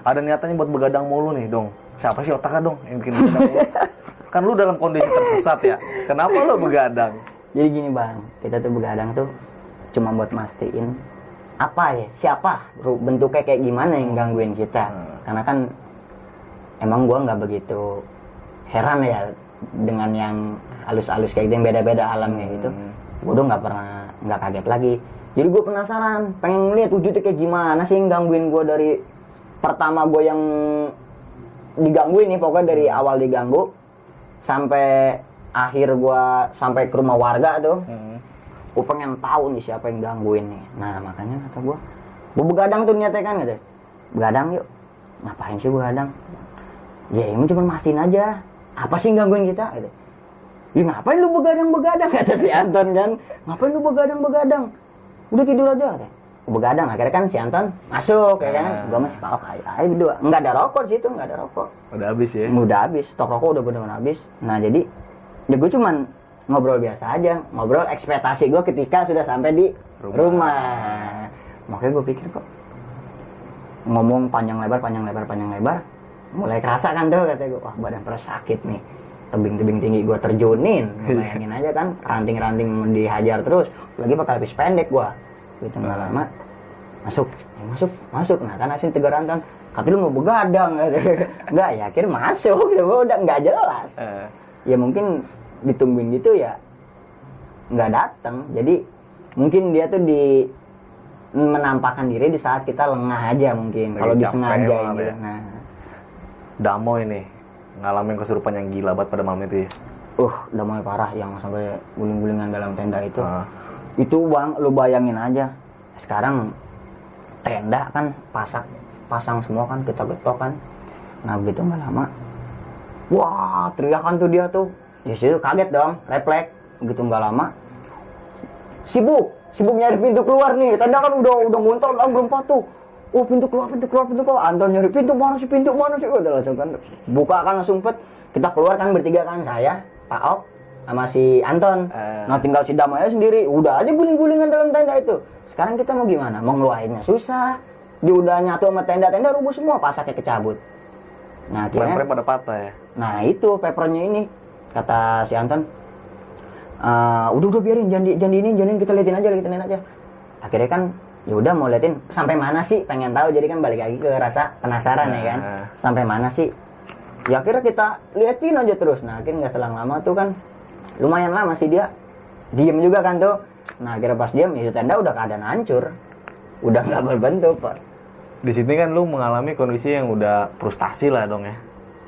Speaker 2: Ada niatannya buat begadang mulu nih, dong. Siapa sih otaknya dong yang bikin begadang mulu? kan lu dalam kondisi tersesat ya. Kenapa lu begadang?
Speaker 1: jadi gini bang kita tuh begadang tuh cuma buat mastiin apa ya siapa bentuknya kayak gimana yang gangguin kita
Speaker 2: Hmm.
Speaker 1: karena kan emang gua nggak begitu heran ya dengan yang halus-halus kayak gitu yang beda-beda alamnya gitu
Speaker 2: Hmm.
Speaker 1: gue udah nggak pernah nggak kaget lagi. Jadi gue penasaran pengen lihat wujudnya kayak gimana sih yang gangguin gue dari pertama gue yang digangguin nih pokoknya dari awal diganggu sampai akhir gue sampai ke rumah warga tuh.
Speaker 2: Hmm.
Speaker 1: gue pengen tahu nih siapa yang gangguin nih. Nah makanya kata gue gue begadang tuh niatnya kan gitu begadang yuk. Ngapain sih begadang ya ini cuma mastiin aja apa sih yang gangguin kita? Gitu. Ya ngapain lu begadang-begadang? Kata si Anton kan. Ngapain lu begadang-begadang? Udah tidur aja kata. Begadang akhirnya kan si Anton masuk ya kan.
Speaker 2: Ah.
Speaker 1: gue masih pak ayo, ayo berdua. Nggak ada rokok sih itu nggak ada rokok.
Speaker 2: Udah habis ya.
Speaker 1: udah habis. Stok rokok udah benar-benar habis. Nah jadi ya gue cuman ngobrol biasa aja. Ngobrol ekspektasi gue ketika sudah sampai di
Speaker 2: Rumah.
Speaker 1: rumah, makanya gue pikir kok ngomong panjang lebar panjang lebar panjang lebar mulai kerasa kan tuh kata gue wah badan perut sakit nih. Tebing-tebing tinggi gue terjunin. Bayangin aja kan ranting-ranting dihajar terus lagi pakai lapis pendek gue gitu nggak
Speaker 2: Ah.
Speaker 1: lama masuk. Eh, masuk masuk. Nah kan asin tegaran kan kata lu mau begadang. Nggak ya akhirnya masuk. Ya udah nggak jelas.
Speaker 2: Eh,
Speaker 1: ya mungkin ditungguin gitu ya nggak datang jadi mungkin dia tuh di menampakkan diri di saat kita lengah aja mungkin. Kalau
Speaker 2: malah
Speaker 1: gitu.
Speaker 2: ya.
Speaker 1: nah
Speaker 2: Damo ini ngalamin kesurupan yang gila banget pada malam itu ya.
Speaker 1: uh mulai parah yang sampai guling-gulingan dalam tenda itu.
Speaker 2: Ah.
Speaker 1: itu bang lu bayangin aja. Sekarang tenda kan pasang pasang semua kan kita getok kan. Nah begitu nggak lama wah teriakan tuh dia tuh. Di situ kaget dong refleks. Begitu nggak lama sibuk sibuk nyari pintu keluar nih. Tenda kan udah udah lah berempat tuh oh pintu keluar pintu keluar pintu keluar. Anton nyari pintu mana sih pintu mana sih? Udah langsung kan. Buka kan langsung pet. Kita keluar kan bertiga kan saya Pak Ok sama si Anton.
Speaker 2: Eh.
Speaker 1: nah tinggal si Damaya sendiri. Udah aja guling-gulingan dalam tenda itu. Sekarang kita mau gimana? Mau ngeluarinnya susah. Dia udah nyatu sama tenda-tenda rubuh semua pasaknya kecabut. Nah akhirnya
Speaker 2: Frame-frame pada patah ya.
Speaker 1: Nah itu papernya ini kata si Anton, "Eh, udah udah biarin. Jangan di, jangan di ini jangan ini, kita liatin aja liatin aja. Akhirnya kan ya udah mau liatin sampai mana sih pengen tahu jadi kan balik lagi ke rasa penasaran ya kan
Speaker 2: Nah.
Speaker 1: sampai mana sih ya akhirnya kita liatin aja terus nah akhirnya nggak selang lama tuh kan lumayan lama sih dia diem juga kan tuh nah akhirnya pas diem ya tenda udah keadaan hancur udah nggak berbentuk pak
Speaker 2: Di sini kan lu mengalami kondisi yang udah frustasi lah dong ya.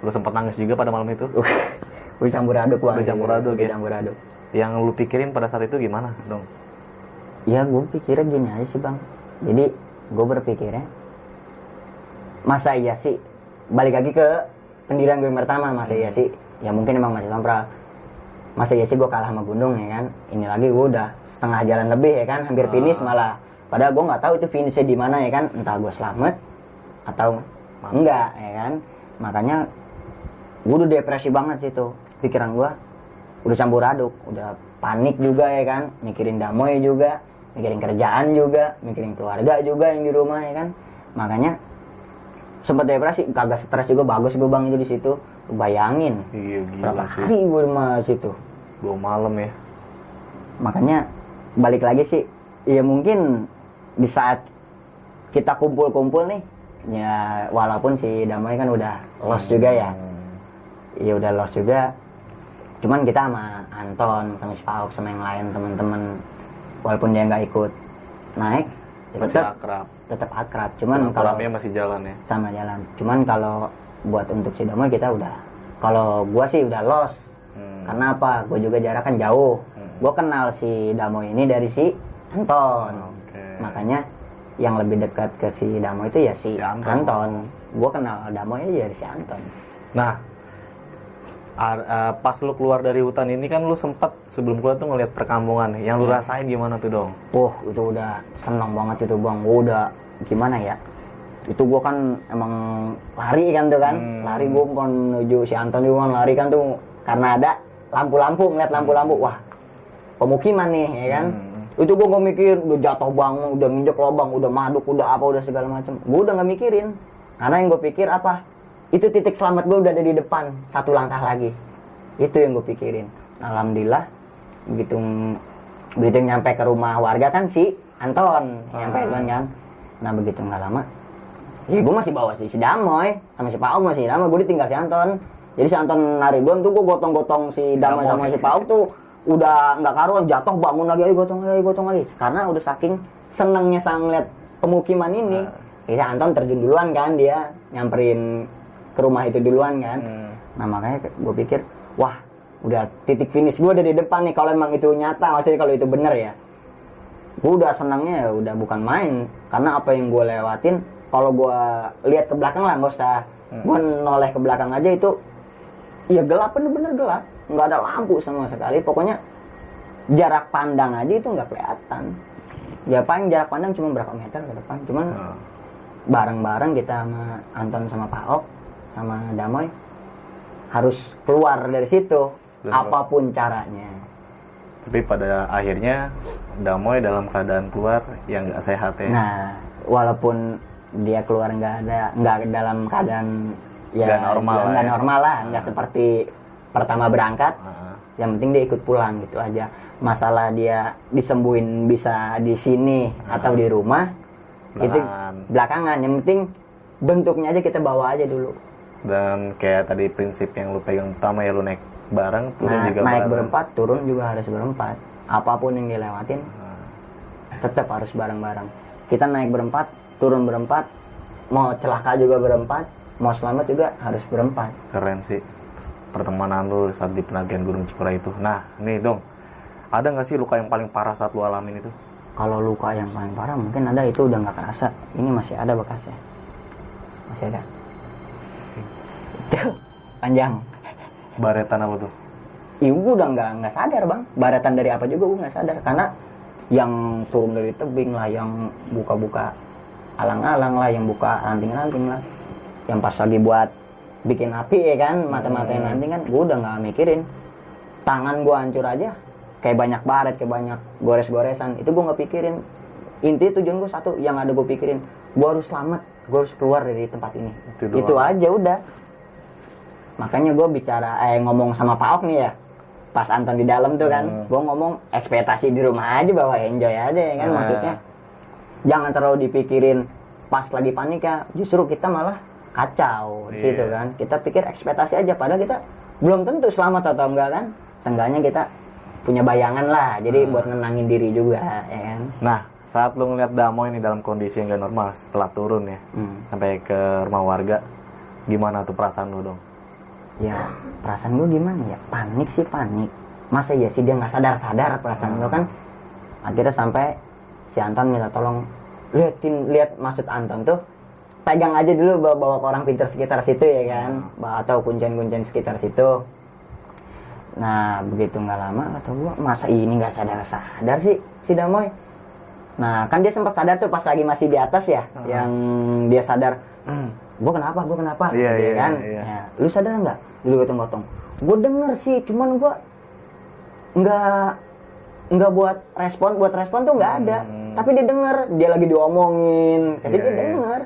Speaker 2: Lu sempat nangis juga pada malam itu.
Speaker 1: udah campur aduk
Speaker 2: Udah campur aduk, ya?
Speaker 1: campur aduk
Speaker 2: Yang lu pikirin pada saat itu gimana dong?
Speaker 1: Ya gue pikirnya gini aja sih bang. Jadi gue berpikirnya Masa iya sih Balik lagi ke pendirian gue yang pertama Masa iya sih? Ya mungkin emang masih sompral Masa iya sih gue kalah sama Gunung ya kan? Ini lagi gue udah setengah jalan lebih ya kan? Hampir finish
Speaker 2: Ah.
Speaker 1: malah. Padahal gue nggak tahu itu finishnya di mana ya kan? Entah gue selamat Atau enggak ya kan? Makanya gue udah depresi banget sih tuh. Pikiran gue udah campur aduk udah panik juga ya kan? Mikirin damoy juga mikirin kerjaan juga mikirin keluarga juga yang di rumah ya kan makanya sempat depresi kagak stres juga bagus gue bang itu di situ bayangin
Speaker 2: Iya
Speaker 1: berapa
Speaker 2: gila sih.
Speaker 1: hari gue di situ
Speaker 2: Dua malam ya.
Speaker 1: makanya balik lagi sih ya mungkin di saat kita kumpul-kumpul nih ya walaupun si damai kan udah lost juga ya
Speaker 2: Hmm.
Speaker 1: ya udah lost juga cuman kita sama Anton sama si Pauk sama yang lain teman-teman walaupun dia nggak ikut naik ya
Speaker 2: Masih
Speaker 1: tetap
Speaker 2: akrab.
Speaker 1: tetap akrab cuman kalau
Speaker 2: masih jalan ya.
Speaker 1: sama jalan cuman kalau buat untuk si Damai kita udah kalau gua sih udah lost
Speaker 2: Hmm.
Speaker 1: karena apa gue juga jarak kan jauh
Speaker 2: Hmm.
Speaker 1: gua kenal si Damo ini dari si Anton
Speaker 2: Oke.
Speaker 1: makanya yang lebih dekat ke si Damo itu ya si,
Speaker 2: Si Anton.
Speaker 1: Anton. Gua kenal Damo ini dari si Anton
Speaker 2: Nah, ar- eh, pas lu keluar dari hutan ini kan lu sempat sebelum keluar tuh ngeliat perkampungan. Yang lu
Speaker 1: Iya.
Speaker 2: rasain gimana tuh dong?
Speaker 1: Wah itu udah seneng banget itu bang. Gua udah gimana ya? Itu gua kan emang lari kan tuh kan.
Speaker 2: Hmm.
Speaker 1: Lari gua menuju si Anton juga kan lari kan tuh karena ada lampu-lampu ngeliat lampu-lampu. Wah pemukiman nih ya kan.
Speaker 2: Hmm.
Speaker 1: Itu gua nggak mikir udah jatuh bang, udah nginjek lubang, udah maduk, udah apa, udah segala macam. Gua udah nggak mikirin. Karena yang gue pikir apa? Itu titik selamat gue udah ada di depan, satu langkah lagi. Itu yang gue pikirin. Alhamdulillah, begitu begitu nyampe ke rumah warga kan si Anton
Speaker 2: Ah.
Speaker 1: nyampe duluan kan. Nah begitu nggak lama, ya gue masih bawa si, si Damoy sama si Pauk masih Damoy. Gue ditinggal si Anton. Jadi si Anton nari duluan tuh gue gotong-gotong si Damoy sama si Pauk tuh udah nggak karuan jatuh bangun lagi ayo gotong lagi gotong lagi karena udah saking senengnya sang ngeliat pemukiman ini
Speaker 2: Nah.
Speaker 1: Kira Anton terjun duluan kan dia nyamperin ke rumah itu duluan kan
Speaker 2: Hmm.
Speaker 1: Nah makanya gue pikir, wah udah titik finish gue ada di depan nih kalau emang itu nyata, maksudnya kalau itu bener ya. Gue udah senangnya ya udah bukan main, karena apa yang gue lewatin, kalau gue lihat ke belakang lah nggak usah,
Speaker 2: Hmm.
Speaker 1: gue noleh ke belakang aja itu, ya gelap bener-bener gelap, nggak ada lampu sama sekali, pokoknya jarak pandang aja itu nggak kelihatan. Ya paling jarak pandang cuma berapa meter ke depan, cuman
Speaker 2: Nah.
Speaker 1: bareng-bareng kita sama Anton sama Pak Ok sama Damoy harus keluar dari situ
Speaker 2: apa
Speaker 1: pun caranya.
Speaker 2: Tapi pada akhirnya Damoy dalam keadaan keluar yang nggak sehat ya.
Speaker 1: nah walaupun dia keluar nggak ada nggak dalam keadaan ya
Speaker 2: Nggak normal
Speaker 1: nggak
Speaker 2: ya.
Speaker 1: normal lah nggak seperti pertama berangkat.
Speaker 2: Nah,
Speaker 1: yang penting dia ikut pulang gitu aja. Masalah dia disembuhin bisa di sini atau di rumah itu
Speaker 2: belakangan.
Speaker 1: belakangan. Yang penting bentuknya aja kita bawa aja dulu
Speaker 2: Dan kayak tadi prinsip yang lu pegang pertama ya lu naik bareng, turun
Speaker 1: Nah,
Speaker 2: juga
Speaker 1: naik
Speaker 2: bareng.
Speaker 1: berempat, turun juga harus berempat. Apa pun yang dilewatin,
Speaker 2: Nah,
Speaker 1: tetap harus bareng-bareng. kita naik berempat turun berempat mau celaka juga berempat mau selamat juga harus berempat
Speaker 2: Keren sih pertemanan lu saat di penagihan Gunung Cikuray itu. Nah, nih dong. Ada nggak sih luka yang paling parah saat lu alamin itu?
Speaker 1: kalau luka yang paling parah mungkin ada itu udah nggak kerasa ini masih ada bekasnya masih ada panjang.
Speaker 2: Baretan apa tuh?
Speaker 1: ibu gue udah nggak nggak sadar bang. Baratan dari apa juga gue nggak sadar. Karena yang turun dari tebing lah yang buka-buka alang-alang lah yang buka ranting-ranting lah. Yang pas lagi buat bikin api ya kan mata-matain ranting kan gue udah nggak mikirin. Tangan gue hancur aja. Kayak banyak baret kayak banyak gores-goresan. Itu gue nggak pikirin. Inti tujuan gue satu yang ada gue pikirin. Gue harus selamat. Gue harus keluar dari tempat ini.
Speaker 2: Itu doang.
Speaker 1: itu aja udah makanya gue bicara eh ngomong sama Pak Ok nih ya pas Anton di dalam tuh kan
Speaker 2: Hmm.
Speaker 1: gue ngomong ekspektasi di rumah aja bahwa enjoy aja ya kan
Speaker 2: Nah.
Speaker 1: maksudnya jangan terlalu dipikirin pas lagi panik ya justru kita malah kacau di
Speaker 2: Iya.
Speaker 1: situ kan kita pikir ekspektasi aja padahal kita belum tentu selamat atau enggak kan seenggaknya kita punya bayangan lah jadi
Speaker 2: Hmm.
Speaker 1: buat nenangin diri juga ya kan
Speaker 2: Nah, saat lu ngeliat Damo ini dalam kondisi yang gak normal setelah turun ya
Speaker 1: Hmm.
Speaker 2: sampai ke rumah warga, gimana tuh perasaan lu dong?
Speaker 1: Ya perasaan gue gimana ya? Panik sih panik. Masa ya sih dia nggak sadar sadar perasaan gue kan. Akhirnya sampai si Anton minta tolong liatin lihat maksud Anton tuh. Pegang aja dulu bawa, bawa ke orang pintar sekitar situ ya kan. Ba- atau kuncian-kuncian sekitar situ. Nah begitu nggak lama kata gue masa ini nggak sadar sadar sih si Damoy? Nah kan dia sempat sadar tuh pas lagi masih di atas ya
Speaker 2: Hmm.
Speaker 1: yang dia sadar gue kenapa? Gue kenapa?
Speaker 2: Iya,
Speaker 1: gitu
Speaker 2: iya,
Speaker 1: kan?
Speaker 2: iya.
Speaker 1: Ya, lu sadar nggak? Dulu gotong-gotong. Gue denger sih cuman gue nggak nggak buat respon. Buat respon tuh nggak ada.
Speaker 2: Hmm.
Speaker 1: tapi dia denger dia lagi diomongin. Jadi
Speaker 2: Iya,
Speaker 1: dia
Speaker 2: iya.
Speaker 1: denger.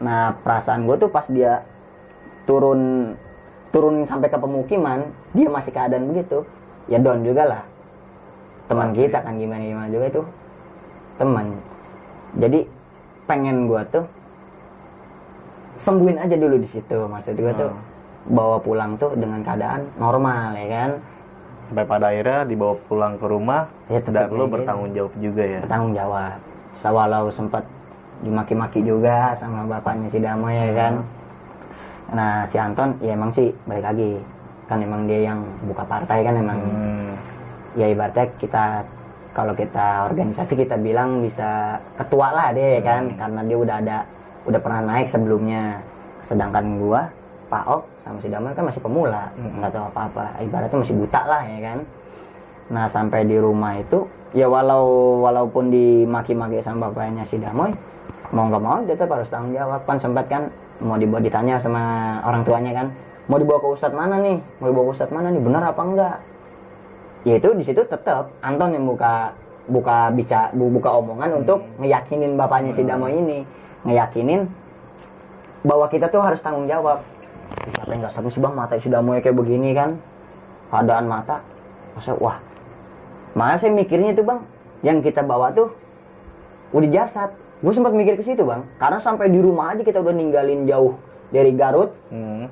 Speaker 1: Nah perasaan gue tuh pas dia turun turun sampai ke pemukiman dia masih keadaan begitu. Ya down juga lah. Teman
Speaker 2: Pasti.
Speaker 1: kita kan gimana gimana juga itu. Teman. Jadi pengen gue tuh sembuhin aja dulu di situ. Maksud gue tuh
Speaker 2: Hmm.
Speaker 1: bawa pulang tuh dengan keadaan normal ya kan?
Speaker 2: Sampai pada akhirnya dibawa pulang ke rumah
Speaker 1: ya
Speaker 2: dan lu
Speaker 1: kayak
Speaker 2: bertanggung jawab juga ya.
Speaker 1: bertanggung jawab. Walau sempat dimaki-maki juga sama bapaknya si Damo ya kan? Nah si Anton ya emang sih balik lagi. Kan emang dia yang buka partai kan emang.
Speaker 2: Hmm.
Speaker 1: ya ibaratnya kita kalau kita organisasi kita bilang bisa ketua lah dia ya kan?
Speaker 2: Hmm.
Speaker 1: karena dia udah ada udah pernah naik sebelumnya. Sedangkan gua Pak Ok sama si Damai kan masih pemula.
Speaker 2: Hmm.
Speaker 1: nggak tahu apa-apa. Ibaratnya masih buta lah ya kan? Nah sampai di rumah itu ya walau walaupun dimaki-maki sama bapaknya si Damoy mau nggak mau tetap harus tanggung jawab. Kan sempat kan mau dibawa ditanya sama orang tuanya kan mau dibawa ke ustadz mana nih? Mau dibawa ke ustadz mana nih? Benar apa enggak? Ya itu di situ tetap Anton yang buka buka bicara buka omongan untuk ngeyakinin bapaknya si Damo ini ngeyakinin bahwa kita tuh harus tanggung jawab. Siapa yang nggak sih bang? Mata si Damo kayak begini kan? Keadaan mata. Masa wah. Malah saya mikirnya tuh bang? Yang kita bawa tuh udah jasad. Gue sempat mikir ke situ bang. Karena sampai di rumah aja kita udah ninggalin jauh dari Garut.
Speaker 2: Hmm.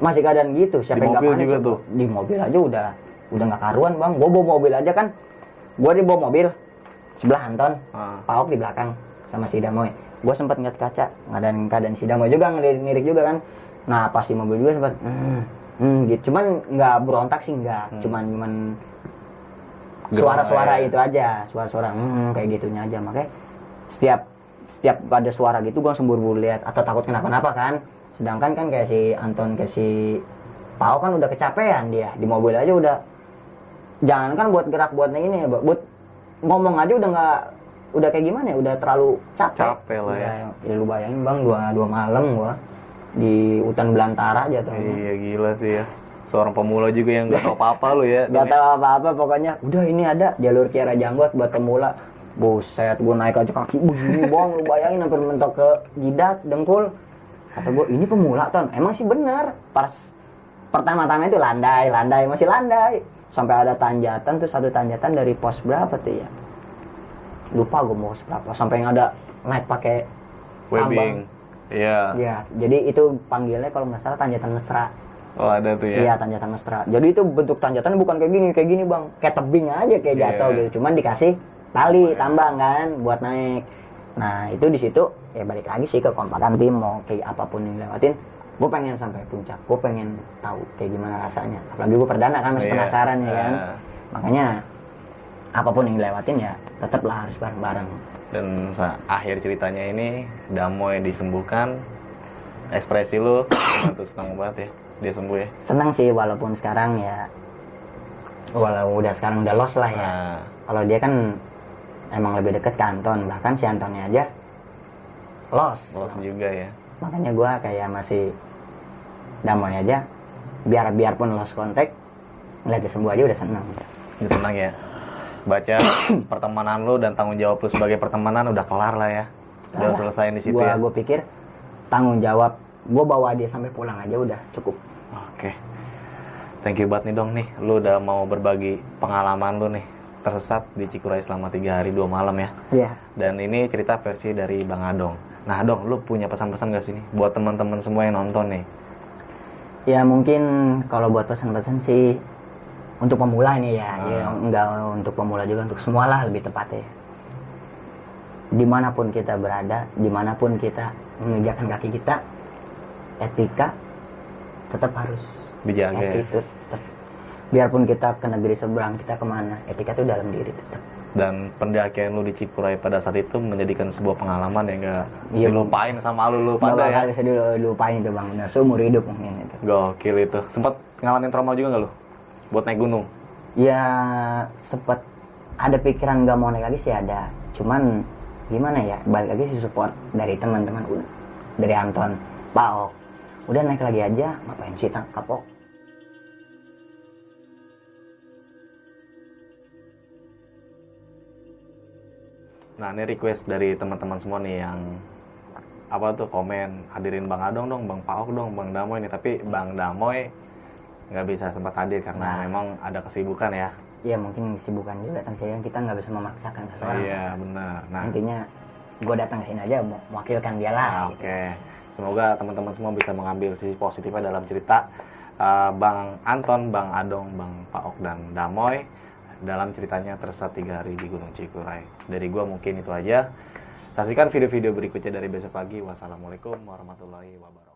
Speaker 1: masih keadaan gitu. Siapa
Speaker 2: Di
Speaker 1: yang nggak panik?
Speaker 2: juga tuh?
Speaker 1: di mobil aja udah udah nggak karuan bang. Gue bawa mobil aja kan? Gue di bawa mobil sebelah Anton
Speaker 2: Ah.
Speaker 1: Pak Ok di belakang sama si Damoy. Gue sempat ngeliat kaca keadaan keadaan si Damoy juga ngelirik juga kan. Nah pas di mobil juga sempat hmm, hmm, gitu. Cuman nggak berontak sih nggak.
Speaker 2: Hmm.
Speaker 1: cuman cuman suara-suara itu aja suara-suara hmm, kayak gitunya aja. Makanya setiap setiap ada suara gitu gue langsung buru-buru lihat atau takut kenapa-napa kan. Sedangkan kan kayak si Anton kayak si Pao kan udah kecapean dia. Di mobil aja udah jangan kan buat gerak buat ini buat ngomong aja udah nggak udah kayak gimana ya? Udah terlalu capek?
Speaker 2: Capek lah ya.
Speaker 1: ya lu bayangin bang. Dua dua malam gua di hutan belantara aja tuh.
Speaker 2: Iya gila sih ya. Seorang pemula juga yang nggak tahu apa-apa lu ya.
Speaker 1: Gak tahu apa-apa pokoknya. Udah ini ada jalur Kiara Janggot buat pemula. Buset gue naik aja kaki. Begini bang. Lu bayangin hampir mentok ke jidat dengkul. Kata gue ini pemula ton. Emang sih bener. Pas pertama-tama itu landai landai masih landai. Sampai ada tanjatan tuh satu tanjatan dari pos berapa tuh ya lupa gue mau pos berapa sampai yang ada naik pakai
Speaker 2: Webbing. Iya.
Speaker 1: ya jadi itu panggilnya kalau nggak salah tanjatan mesra
Speaker 2: Oh ada tuh ya.
Speaker 1: Iya tanjatan mesra. Jadi itu bentuk tanjatan bukan kayak gini, kayak gini bang, kayak tebing aja kayak
Speaker 2: Iya.
Speaker 1: jatuh gitu. Cuman dikasih tali tambang kan buat naik nah itu di situ ya balik lagi sih ke kompakan tim mau kayak apa pun yang lewatin gue pengen sampai puncak gue pengen tahu kayak gimana rasanya apalagi gue perdana kan masih
Speaker 2: Iya.
Speaker 1: penasaran ya kan
Speaker 2: Ah.
Speaker 1: makanya apa pun yang dilewatin ya tetaplah harus bareng-bareng
Speaker 2: Dan akhir ceritanya ini Damoy disembuhkan. Ekspresi lu tuh senang banget ya. Dia sembuh ya.
Speaker 1: senang sih walaupun sekarang ya walau udah sekarang udah lost lah ya
Speaker 2: Nah,
Speaker 1: kalau dia kan emang lebih deket ke Anton bahkan si Antonnya aja lost
Speaker 2: lolos juga ya.
Speaker 1: makanya gua kayak masih damai aja biar biarpun lost kontak ngeliat dia sembuh aja udah seneng
Speaker 2: Ini senang ya. Baca pertemanan lu dan tanggung jawab lu sebagai pertemanan udah kelar lah ya. Udah
Speaker 1: Kelar.
Speaker 2: selesai di situ
Speaker 1: gua
Speaker 2: ya.
Speaker 1: gua pikir tanggung jawab gua bawa dia sampai pulang aja udah cukup
Speaker 2: Oke. Thank you banget nih dong nih. Lu udah mau berbagi pengalaman lu nih tersesat di Cikuray selama tiga hari dua malam ya.
Speaker 1: iya
Speaker 2: Dan ini cerita versi dari Bang Adong. Nah, Adong, lu punya pesan-pesan gak sih nih buat teman-teman semua yang nonton nih?
Speaker 1: ya mungkin kalau buat pesan-pesan sih untuk pemula nih ya,
Speaker 2: Ah.
Speaker 1: ya enggak untuk pemula juga untuk semua lah lebih tepatnya di mana pun kita berada di mana pun kita menginjakkan kaki kita etika tetap harus
Speaker 2: Dijaga ya.
Speaker 1: tetap. biarpun kita ke negeri seberang kita ke mana etika itu dalam diri tetap
Speaker 2: Dan pendakian lu di Cikuray pada saat itu menjadikan sebuah pengalaman yang gak
Speaker 1: Iya.
Speaker 2: dilupain sama lu lu pada ya.
Speaker 1: bisa dulu lupain itu bang benar seumur hidup mungkin itu
Speaker 2: Gokil itu. Sempat ngalamin trauma juga gak lu? Buat naik gunung?
Speaker 1: ya sempet ada pikiran nggak mau naik lagi sih ada cuman gimana ya balik lagi sih support dari teman-teman udah dari Anton Pak Ok udah naik lagi aja ngapain sih tak kapok
Speaker 2: Nah, ini request dari teman-teman semua nih yang apa tuh komen hadirin Bang Adong dong, Bang Paok dong, Bang Damoy nih. Tapi Bang Damoy nggak bisa sempat hadir karena
Speaker 1: Nah.
Speaker 2: memang ada kesibukan ya.
Speaker 1: ya mungkin kesibukan juga kan saya kita nggak bisa memaksakan seseorang
Speaker 2: Iya benar. Nah,
Speaker 1: intinya gue datang ke sini aja mewakilkan dia lah
Speaker 2: Nah, Oke, semoga teman-teman semua bisa mengambil sisi positifnya dalam cerita uh, Bang Anton, Bang Adong, Bang Paok dan Damoy dalam ceritanya tersesat tiga hari di Gunung Cikuray. Dari gua mungkin itu aja. Saksikan video-video berikutnya dari besok pagi. Wassalamualaikum warahmatullahi wabarakatuh.